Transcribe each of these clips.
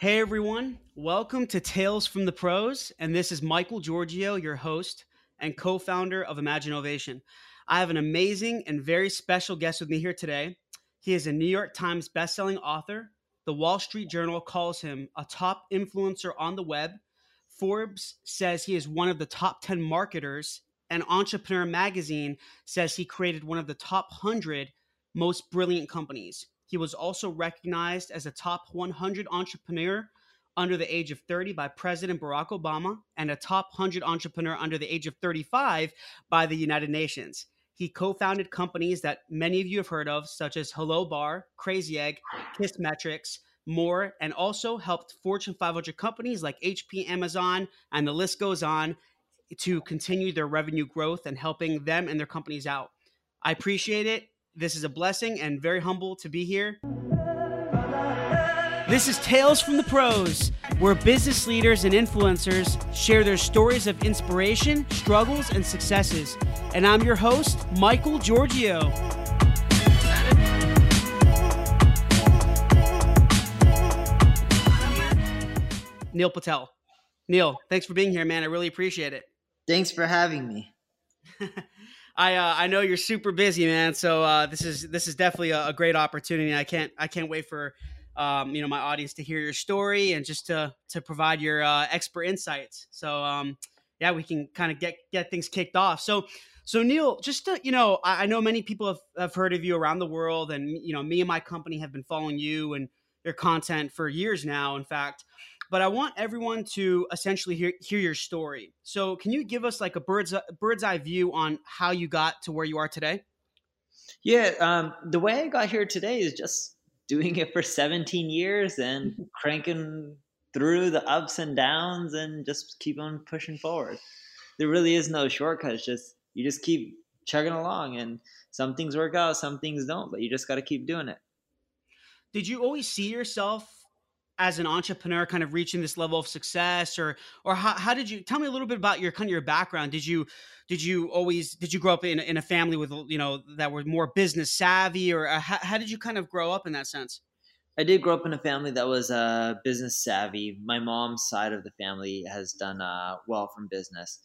Hey everyone, welcome to Tales from the Pros, and this is Michael Georgiou, your host and co founder of Imagine Ovation. I have an amazing and very special guest with me here today. He is a New York Times bestselling author. The Wall Street Journal calls him a top influencer on the web. Forbes says he is one of the top 10 marketers, and Entrepreneur Magazine says he created one of the top 100 most brilliant companies. He was also recognized as a top 100 entrepreneur under the age of 30 by President Barack Obama and a top 100 entrepreneur under the age of 35 by the United Nations. He co founded companies that many of you have heard of, such as Hello Bar, Crazy Egg, Kissmetrics, more, and also helped Fortune 500 companies like HP, Amazon, and the list goes on to continue their revenue growth and helping them and their companies out. I appreciate it. This is a blessing and very humble to be here. This is Tales from the Pros, where business leaders and influencers share their stories of inspiration, struggles, and successes. And I'm your host, Michael Georgiou. Neil Patel. Neil, thanks for being here, man. I really appreciate it. Thanks for having me. I uh, I know you're super busy, man. So uh, this is this is definitely a, a, great opportunity. I can't I can't wait for um, you know my audience to hear your story and just to to provide your uh, expert insights. So um, yeah, we can kind of get get things kicked off. So so Neil, just to, you know, I, I, know many people have, have heard of you around the world, and you know, me and my company have been following you and your content for years now. In fact, but I want everyone to essentially hear, hear your story. So, can you give us like a bird's bird's eye view on how you got to where you are today? Yeah, um, the way I got here today is just doing it for 17 years and cranking through the ups and downs and just keep on pushing forward. There really is no shortcut. It's just you just keep chugging along, and some things work out, some things don't, but you just got to keep doing it. Did you always see yourself as an entrepreneur kind of reaching this level of success or or how, how did you tell me a little bit about your kind of your background. Did you did you always did you grow up in, in a family with you know that were more business savvy or uh, how, how, did you kind of grow up in that sense? I did grow up in a family that was uh, business savvy. My mom's side of the family has done uh, well from business.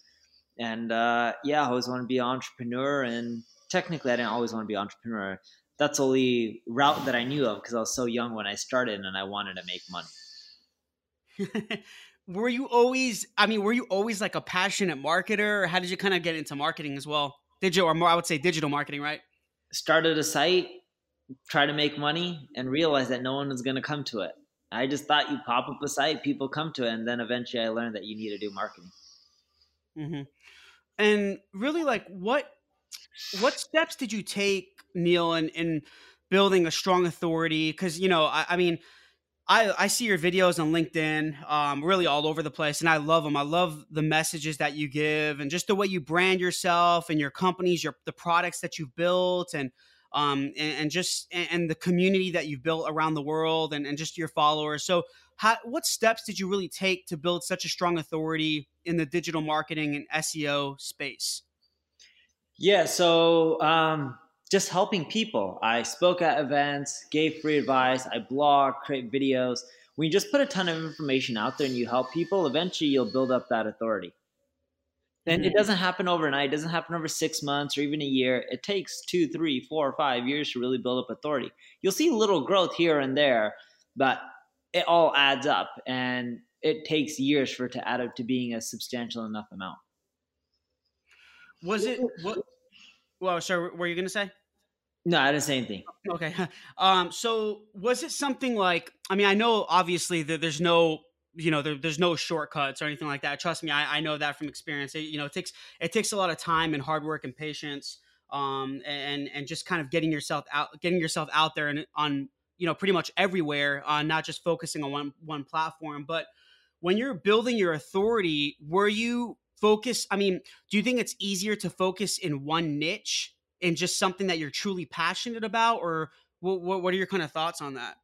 And uh, yeah i always want to be an entrepreneur and technically i didn't always want to be an entrepreneur that's the only route that I knew of because I was so young when I started and I wanted to make money. were you always I mean, were you always like a passionate marketer how did you kind of get into marketing as well? Digital or more I would say digital marketing, right? Started a site, try to make money and realized that no one was going to come to it. I just thought you pop up a site, people come to it and then eventually I learned that you need to do marketing. hmm And really like what what steps did you take Neil, in, in building a strong authority? Because, you know, I, I, mean, I, I see your videos on LinkedIn, um, really all over the place, and I love them. I love the messages that you give, and just the way you brand yourself and your companies, your the products that you've built, and um, and, and just and, and the community that you've built around the world, and, and just your followers. So, how, what steps did you really take to build such a strong authority in the digital marketing and SEO space? Yeah, so um, just helping people. I spoke at events, gave free advice, I blog, create videos. When you just put a ton of information out there and you help people, eventually you'll build up that authority. And mm-hmm. it doesn't happen overnight. It doesn't happen over six months or even a year. It takes two, three, four, or five years to really build up authority. You'll see little growth here and there, but it all adds up and it takes years for it to add up to being a substantial enough amount. Was it what well, sorry, were you gonna say? No, I didn't say anything. Okay. Um, so was it something like? I mean, I know obviously that there's no, you know, there, there's no shortcuts or anything like that. Trust me, I, I know that from experience. It, you know, it takes it takes a lot of time and hard work and patience, um, and and just kind of getting yourself out, getting yourself out there and on, you know, pretty much everywhere, uh, not just focusing on one one platform. But when you're building your authority, were you focused? I mean, do you think it's easier to focus in one niche? In just something that you're truly passionate about, or what, what, what are your kind of thoughts on that?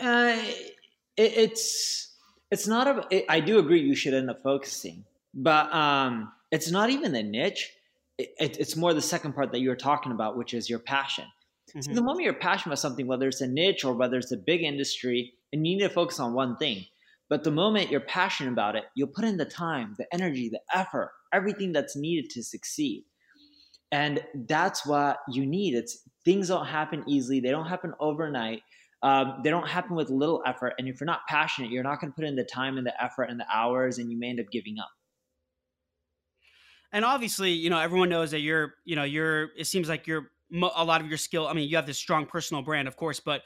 uh, it, it's it's not a. It, I do agree you should end up focusing, but um, it's not even the niche. It, it's more the second part that you're talking about, which is your passion. Mm-hmm. So the moment you're passionate about something, whether it's a niche or whether it's a big industry, and you need to focus on one thing. But the moment you're passionate about it, you'll put in the time, the energy, the effort, everything that's needed to succeed. And that's what you need. It's things don't happen easily. They don't happen overnight. Um, they don't happen with little effort. And if you're not passionate, you're not going to put in the time and the effort and the hours, and you may end up giving up. And obviously, you know, everyone knows that you're, you know, you're. It seems like you're a lot of your skill. I mean, you have this strong personal brand, of course, but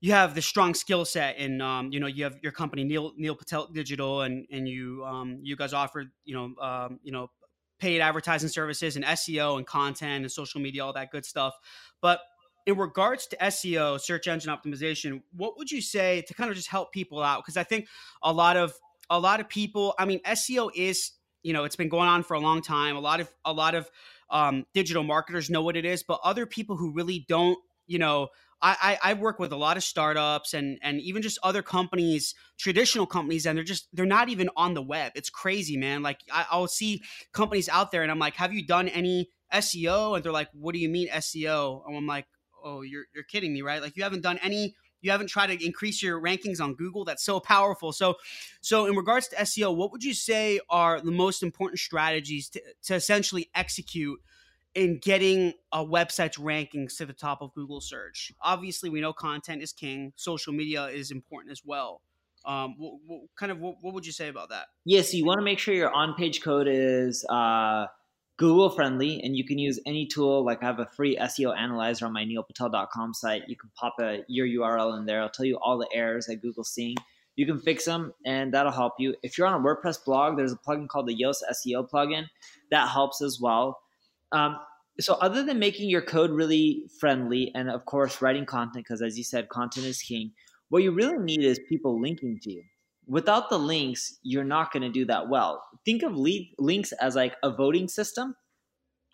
you have the strong skill set and um, you know you have your company Neil Neil Patel Digital and and you um, you guys offer you know um, you know paid advertising services and SEO and content and social media all that good stuff. But in regards to SEO search engine optimization what would you say to kind of just help people out? Because I think a lot of a lot of people I mean SEO is you know it's been going on for a long time. A lot of a lot of um, digital marketers know what it is but other people who really don't you know I, I I work with a lot of startups and and even just other companies, traditional companies, and they're just they're not even on the web. It's crazy, man. Like I, I'll see companies out there, and I'm like, "Have you done any SEO?" And they're like, "What do you mean SEO?" And I'm like, "Oh, you're you're kidding me, right? Like you haven't done any." You haven't tried to increase your rankings on Google. That's so powerful. So, so in regards to SEO, what would you say are the most important strategies to, to essentially execute in getting a website's rankings to the top of Google search. Obviously, we know content is king. Social media is important as well. Um, what, what, kind of what, what, would you say about that? Yes, yeah, so you want to make sure your on-page code is uh, Google friendly, and you can use any tool. Like I have a free SEO analyzer on my neilpatel.com site. You can pop a your URL in there. I'll tell you all the errors that Google's seeing. You can fix them, and that'll help you. If you're on a WordPress blog, there's a plugin called the Yoast SEO plugin that helps as well. Um, so other than making your code really friendly and of course writing content because as you said content is king what you really need is people linking to you. Without the links you're not going to do that well. Think of links as like a voting system.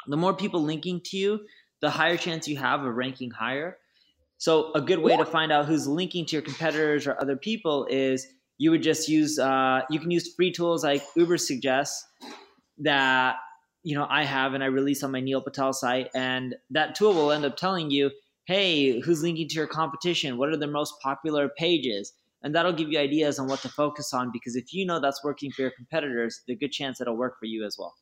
The more people linking to you the higher chance you have of ranking higher. So a good way to find out who's linking to your competitors or other people is you would just use uh, you can use free tools like Ubersuggests that you know I have and I release on my Neil Patel site, and that tool will end up telling you, hey, who's linking to your competition? What are the most popular pages? And that'll give you ideas on what to focus on because if you know that's working for your competitors, there's a good chance it'll work for you as well.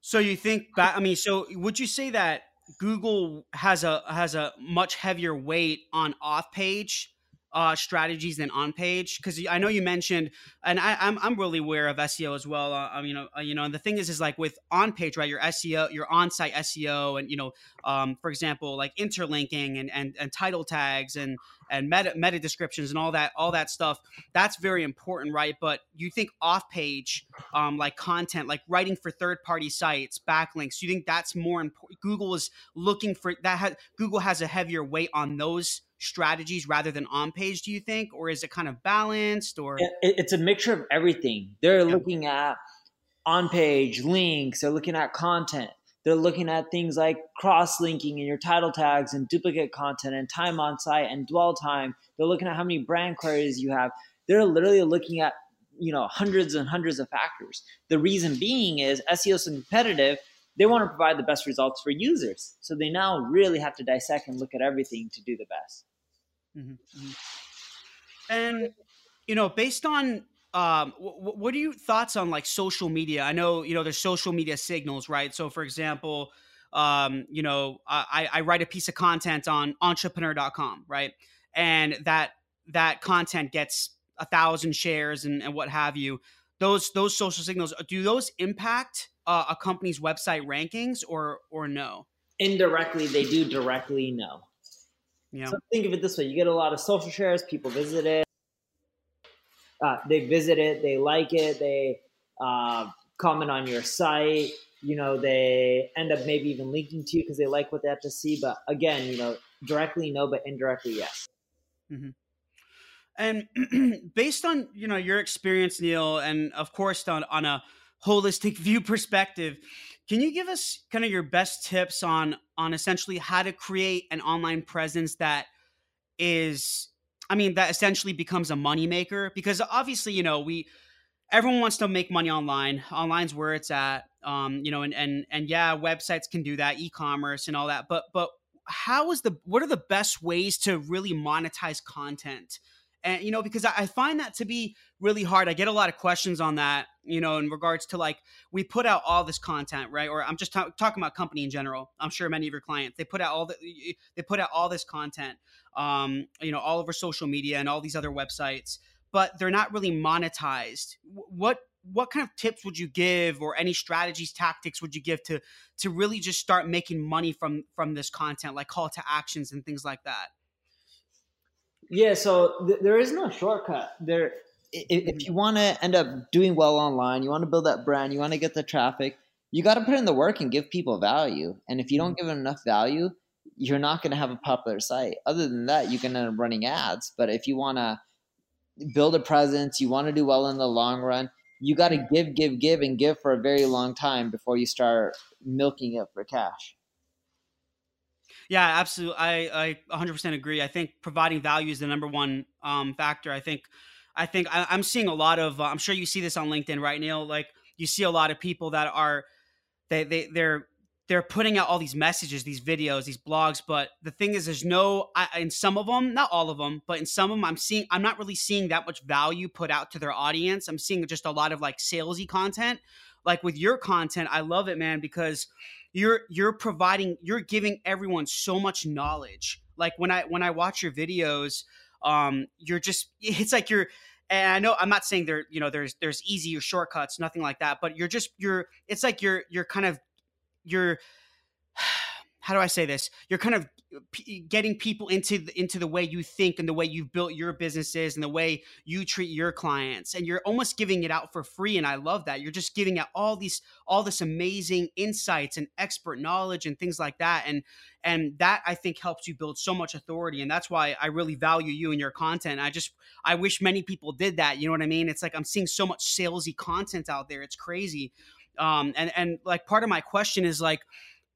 So you think that I mean, so would you say that Google has a has a much heavier weight on off page uh, strategies than on page? Because I know you mentioned, and I, am I'm, I'm really aware of SEO as well. Uh, I mean, uh, you know, and the thing is, is like with on page, right? Your SEO, your on site SEO, and you know, um, for example, like interlinking and, and and title tags and and meta meta descriptions and all that all that stuff. That's very important, right? But you think off page, um, like content, like writing for third party sites, backlinks. You think that's more important? Google is looking for that. Ha- Google has a heavier weight on those strategies rather than on page do you think? Or is it kind of balanced or? It's a mixture of everything. They're yeah. looking at on page links they're looking at content. They're looking at things like cross linking in your title tags and duplicate content and time on site and dwell time. They're looking at how many brand queries you have. They're literally looking at you know hundreds and hundreds of factors. The reason being is seo is competitive they want to provide the best results for users. So they now really have to dissect and look at everything to do the best. Mm-hmm. mm-hmm. And you know, based on um, w- what are your thoughts on like social media? I know you know there's social media signals, right? So, for example, um, you know, I, I write a piece of content on entrepreneur.com, right? And that that content gets a thousand shares and, and what have you. Those those social signals do those impact uh, a company's website rankings or or no? Indirectly, they do. Directly, no. Yeah. So think of it this way: you get a lot of social shares. People visit it. Uh, they visit it. They like it. They uh, comment on your site. You know, they end up maybe even linking to you because they like what they have to see. But again, you know, directly no, but indirectly yes. Mm-hmm. And based on you know your experience, Neil, and of course on on a holistic view perspective, can you give us kind of your best tips on on essentially how to create an online presence that is I mean that essentially becomes a moneymaker because obviously, you know, we everyone wants to make money online. Online's where it's at. Um, you know, and and and yeah, websites can do that, e-commerce and all that. But but how is the what are the best ways to really monetize content? And you know because I, find that to be really hard. I get a lot of questions on that you know in regards to like we put out all this content right? Or i'm just t- talking about company in general. I'm sure many of your clients they put out all the they put out all this content um you know all over social media and all these other websites but they're not really monetized. What what kind of tips would you give or any strategies tactics would you give to to really just start making money from from this content like call to actions and things like that yeah, so th- there is no shortcut. There, if, if you want to end up doing well online, you want to build that brand, you want to get the traffic, you got to put in the work and give people value. And if you don't mm-hmm. give them enough value, you're not going to have a popular site. Other than that, you can end up running ads. But if you want to build a presence, you want to do well in the long run, you got to give, give, give, and give for a very long time before you start milking it for cash. Yeah, absolutely. I, I 100% agree. I think providing value is the number one um, factor. I think, I think I, am seeing a lot of. Uh, I'm sure you see this on LinkedIn, right, Neil? Like you see a lot of people that are, they they they're they're putting out all these messages, these videos, these blogs. But the thing is, there's no I, in some of them, not all of them, but in some of them, I'm seeing I'm not really seeing that much value put out to their audience. I'm seeing just a lot of like salesy content. Like with your content, I love it, man, because you're you're providing you're giving everyone so much knowledge. Like when i when i watch your videos um you're just it's like you're and i know i'm not saying there you know there's there's easy or shortcuts nothing like that but you're just you're it's like you're you're kind of you're how do i say this? You're kind of p- getting people into the, into the way you think and the way you've built your businesses and the way you treat your clients. And you're almost giving it out for free and I love that. You're just giving out all these all this amazing insights and expert knowledge and things like that. And and that I think helps you build so much authority and that's why I really value you and your content. I just I wish many people did that you know what I mean? It's like I'm seeing so much salesy content out there. It's crazy. Um and and like part of my question is like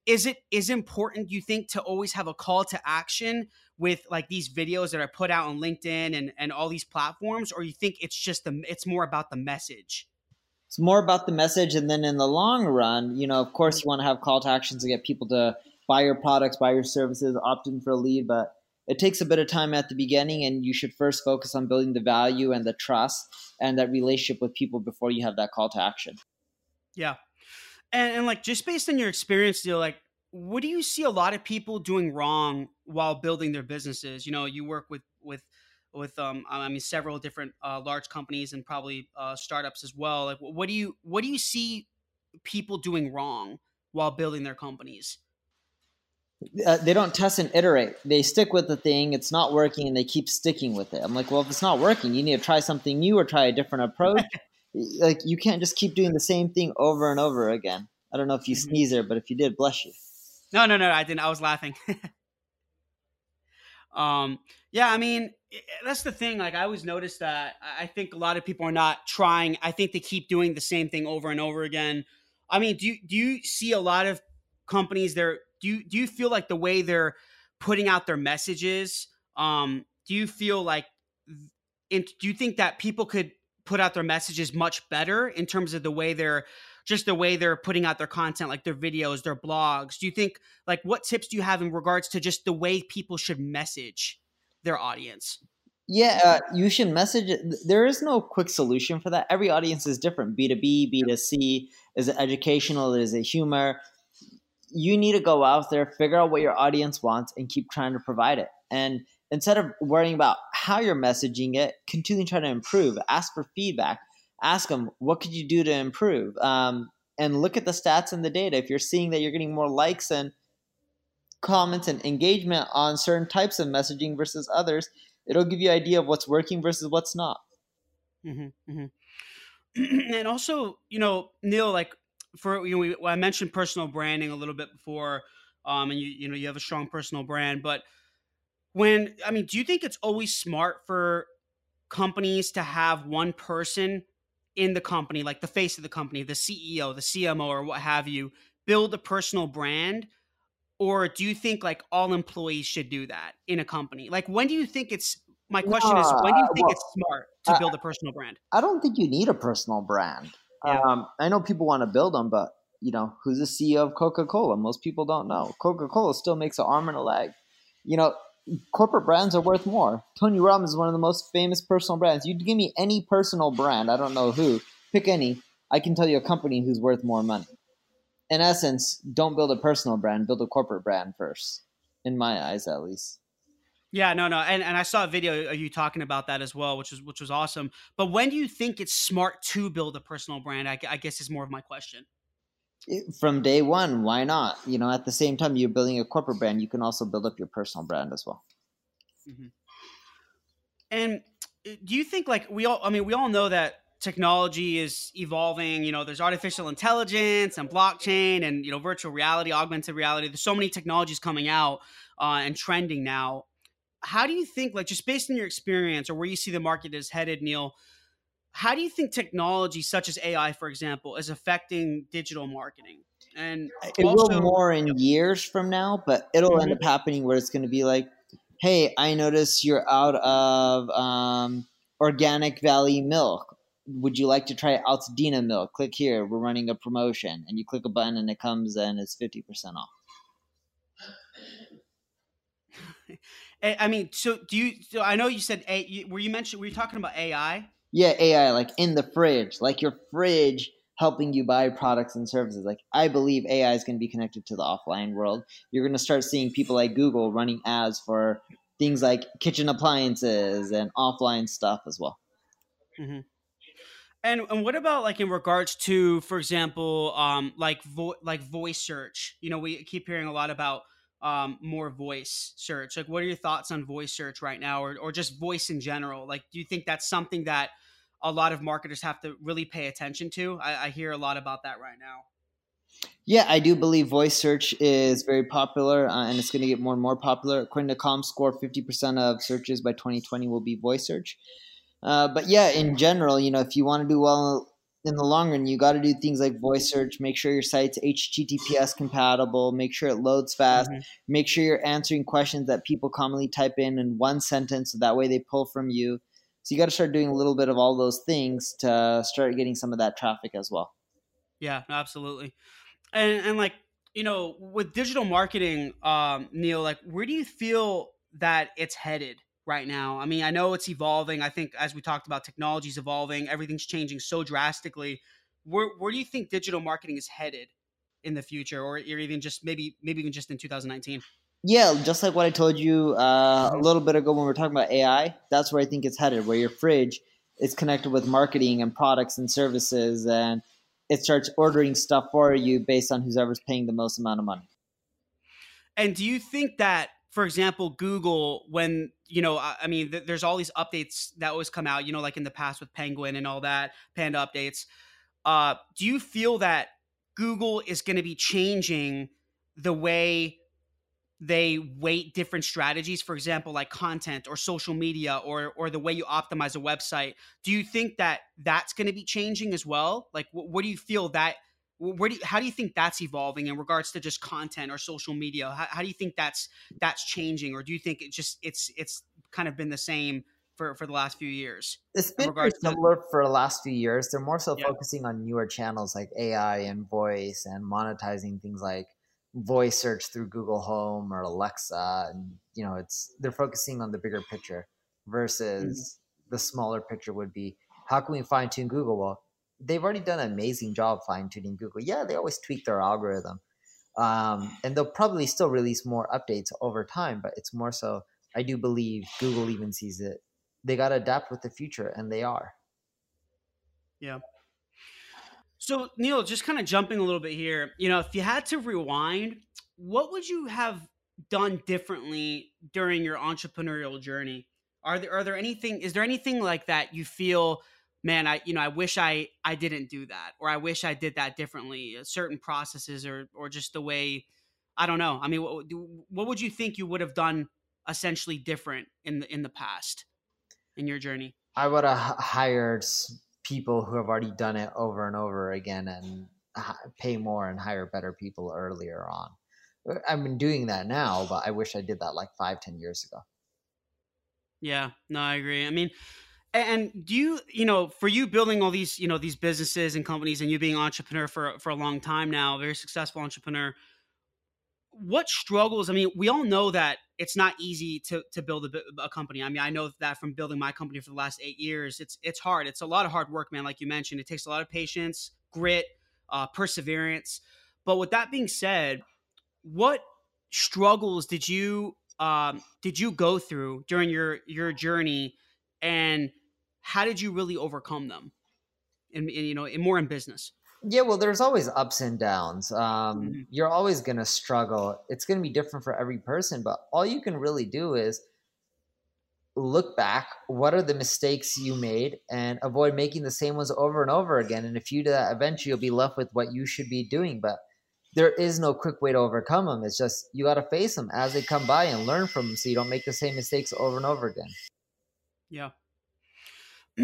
is it is important you think to always have a call to action with like these videos that are put out on linkedin and and all these platforms or you think it's just the it's more about the message? It's more about the message and then in the long run you know of course mm-hmm. you want to have call to actions to get people to buy your products buy your services opt in for a lead but it takes a bit of time at the beginning and you should first focus on building the value and the trust and that relationship with people before you have that call to action. Yeah and, and like just based on your experience, know, like what do you see a lot of people doing wrong while building their businesses? You know, you work with with with um I mean several different uh, large companies and probably uh, startups as well. Like what do you what do you see people doing wrong while building their companies? Uh, they don't test and iterate. They stick with the thing. It's not working, and they keep sticking with it. I'm like, well, if it's not working, you need to try something new or try a different approach. Like you can't just keep doing the same thing over and over again. I don't know if you mm-hmm. sneeze there, but if you did, bless you. No, no, no, I didn't. I was laughing. um, yeah, I mean, that's the thing. Like, I always notice that I think a lot of people are not trying. I think they keep doing the same thing over and over again. I mean, do you do you see a lot of companies there? Do you do you feel like the way they're putting out their messages? Um, do you feel like? Do you think that people could put out their messages much better in terms of the way they're just the way they're putting out their content like their videos their blogs. Do you think like what tips do you have in regards to just the way people should message their audience? Yeah uh, you should message there is no quick solution for that. Every audience is different. B2b b2c is it educational is it humor. You need to go out there figure out what your audience wants and keep trying to provide it. And instead of worrying about how you're messaging it, continually trying to improve. Ask for feedback. Ask them, what could you do to improve? Um, and look at the stats and the data. If you're seeing that you're getting more likes and comments and engagement on certain types of messaging versus others, it'll give you an idea of what's working versus what's not. Mm-hmm, mm-hmm. and also, you know, Neil, like for you know, we, I mentioned personal branding a little bit before, um, and you you know you have a strong personal brand, but when I mean, do you think it's always smart for companies to have one person in the company, like the face of the company, the CEO, the CMO, or what have you, build a personal brand? Or do you think like all employees should do that in a company? Like, when do you think it's my question is when do you think well, it's smart to build a personal brand? I don't think you need a personal brand. Yeah. Um, I know people want to build them, but you know, who's the CEO of Coca Cola? Most people don't know. Coca Cola still makes an arm and a leg. You know, corporate brands are worth more. Tony Robbins is one of the most famous personal brands. You give me any personal brand, I don't know who, pick any. I can tell you a company who's worth more money. In essence, don't build a personal brand, build a corporate brand first. In my eyes, at least. Yeah, no, no, and, and I saw a video of you talking about that as well, which was which was awesome. But when do you think it's smart to build a personal brand? I, I guess is more of my question. From day one, why not? You know, at the same time you're building a corporate brand, you can also build up your personal brand as well. Mm-hmm. And uh, do you think like we all? I mean, we all know that technology is evolving. You know, there's artificial intelligence and blockchain, and you know, virtual reality, augmented reality. There's so many technologies coming out uh, and trending now how do you think, like, just based on your experience or where you see the market is headed, Neil? How do you think technology, such as AI, for example, is affecting digital marketing? And it also, will more in years from now, but it'll mm-hmm. end up happening where it's going to be like, "Hey, I notice you're out of um, organic Valley milk. Would you like to try Alta Dena milk? Click here. We're running a promotion." And you click a button, and it comes and it's fifty percent off. I mean, so do you? So I know you said a. Were you mentioned? Were you talking about AI? Yeah, AI, like in the fridge, like your fridge helping you buy products and services. Like I believe AI is going to be connected to the offline world. You're going to start seeing people like Google running ads for things like kitchen appliances and offline stuff as well. Mm-hmm. And and what about like in regards to, for example, um, like vo- like voice search? You know, we keep hearing a lot about um, more voice search? Like, what are your thoughts on voice search right now, or or just voice in general? Like, do you think that's something that a lot of marketers have to really pay attention to? I, I hear a lot about that right now. Yeah, I do believe voice search is very popular, uh, and it's going to get more and more popular. According to ComScore, fifty percent of searches by 2020 will be voice search. Uh, but yeah, in general, you know, if you want to do well in the long run, you got to do things like voice search, make sure your site's HTTPS compatible, make sure it loads fast, mm-hmm. make sure you're answering questions that people commonly type in in one sentence so that way they pull from you. So you got to start doing a little bit of all those things to start getting some of that traffic as well. Yeah, absolutely. And and like, you know, with digital marketing, um, Neil, like where do you feel that it's headed? Right now. I mean, I know it's evolving. I think as we talked about, technology's evolving. Everything's changing so drastically. Where where do you think digital marketing is headed in the future, or, or even just maybe maybe even just in 2019? Yeah, just like what I told you uh, a mm-hmm. little bit ago when we were talking about AI, that's where I think it's headed. Where your fridge is connected with marketing and products and services, and it starts ordering stuff for you based on whoever's paying the most amount of money. And do you think that for example, Google, when, you know, I, mean, th- there's all these updates that always come out, you know, like in the past with Penguin and all that, Panda updates. Uh, do you feel that Google is going to be changing the way they weight different strategies for example like content or social media or or the way you optimize a website do you think that that's going to be changing as well like what do you feel that where do you, how do you think that's evolving in regards to just content or social media how, how do you think that's that's changing or do you think it just it's it's kind of been the same for for the last few years it's been very similar to, for the last few years they're more so yeah. focusing on newer channels like ai and voice and monetizing things like voice search through google home or alexa and you know it's they're focusing on the bigger picture versus mm-hmm. the smaller picture would be how can we fine tune google well they've already done an amazing job fine tuning Google. Yeah, they always tweak their algorithm. Um, and they'll probably still release more updates over time, but it's more so, I do believe Google even sees it. They got to adapt with the future, and they are. Yeah. So, Neil, just kind of jumping a little bit here, you know, if you had to rewind, what would you have done differently during your entrepreneurial journey? Are there are there anything is there anything like that you feel man i you know i wish i i didn't do that or i wish i did that differently uh, certain processes or or just the way i don't know i mean what, what would you think you would have done essentially different in the in the past in your journey? I would have hired people who have already done it over and over again and pay more and hire better people earlier on. Uh, i've been doing that now but i wish i did that like five ten years ago. Yeah no i agree i mean And do you, you know, for you building all these, you know, these businesses and companies, and you being an entrepreneur for for a long time now, very successful entrepreneur, what struggles? I mean, we all know that it's not easy to to build a, a, company. I mean, I know that from building my company for the last eight years, it's it's hard. It's a lot of hard work, man. Like you mentioned, it takes a lot of patience, grit, uh, perseverance. But with that being said, what struggles did you um, did you go through during your your journey, and how did you really overcome them? In, in you know, in more in business. Yeah, well, there's always ups and downs. Um, mm-hmm. You're always going to struggle. It's going to be different for every person, but all you can really do is look back. What are the mistakes you made and avoid making the same ones over and over again? And if you do that, eventually you'll be left with what you should be doing. But there is no quick way to overcome them. It's just you got to face them as they come by and learn from them so you don't make the same mistakes over and over again. Yeah.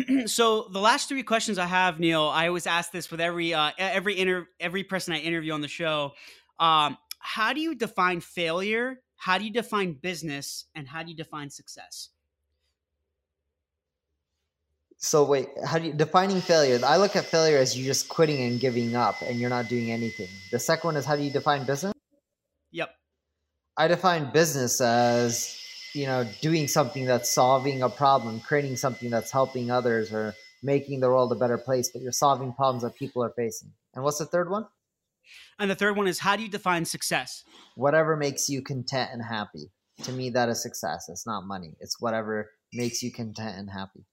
so the last three questions I have, Neil, I always ask this with every uh, every inter- every person I interview on the show. Um, how do you define failure? How do you define business? And how do you define success? So wait, how do you defining failure? I look at failure as you just quitting and giving up, and you're not doing anything. The second one is how do you define business? Yep. I define business as you know doing something that's solving a problem creating something that's helping others or making the world a better place but you're solving problems that people are facing and what's the third one and the third one is how do you define success whatever makes you content and happy to me that is success it's not money it's whatever makes you content and happy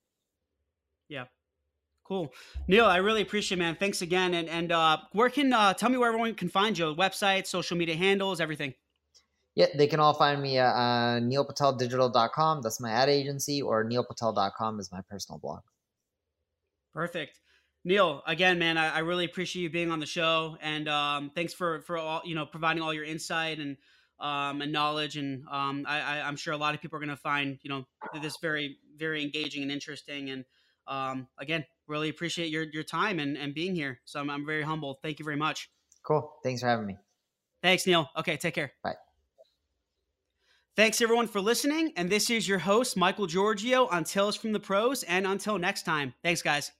yeah Cool, Neil. I really appreciate, it, man. Thanks again. And and uh, where can uh, tell me where everyone can find you? Website, social media handles, everything. Yeah, they can all find me at uh, neilpateldigital.com. That's my ad agency, or neilpatel.com is my personal blog. Perfect. Neil, again, man, I, I really appreciate you being on the show, and um, thanks for for all you know providing all your insight and um, and knowledge. And um, I, I, am sure a lot of people are going to find you know this very very engaging and interesting. And um, again, really appreciate your your time and, and being here. So I'm, I'm very humbled. Thank you very much. Cool. Thanks for having me. Thanks, Neil. Okay, take care. Bye. Thanks everyone for listening. And this is your host, Michael Georgiou on Tales from the Pros. And until next time, thanks, guys.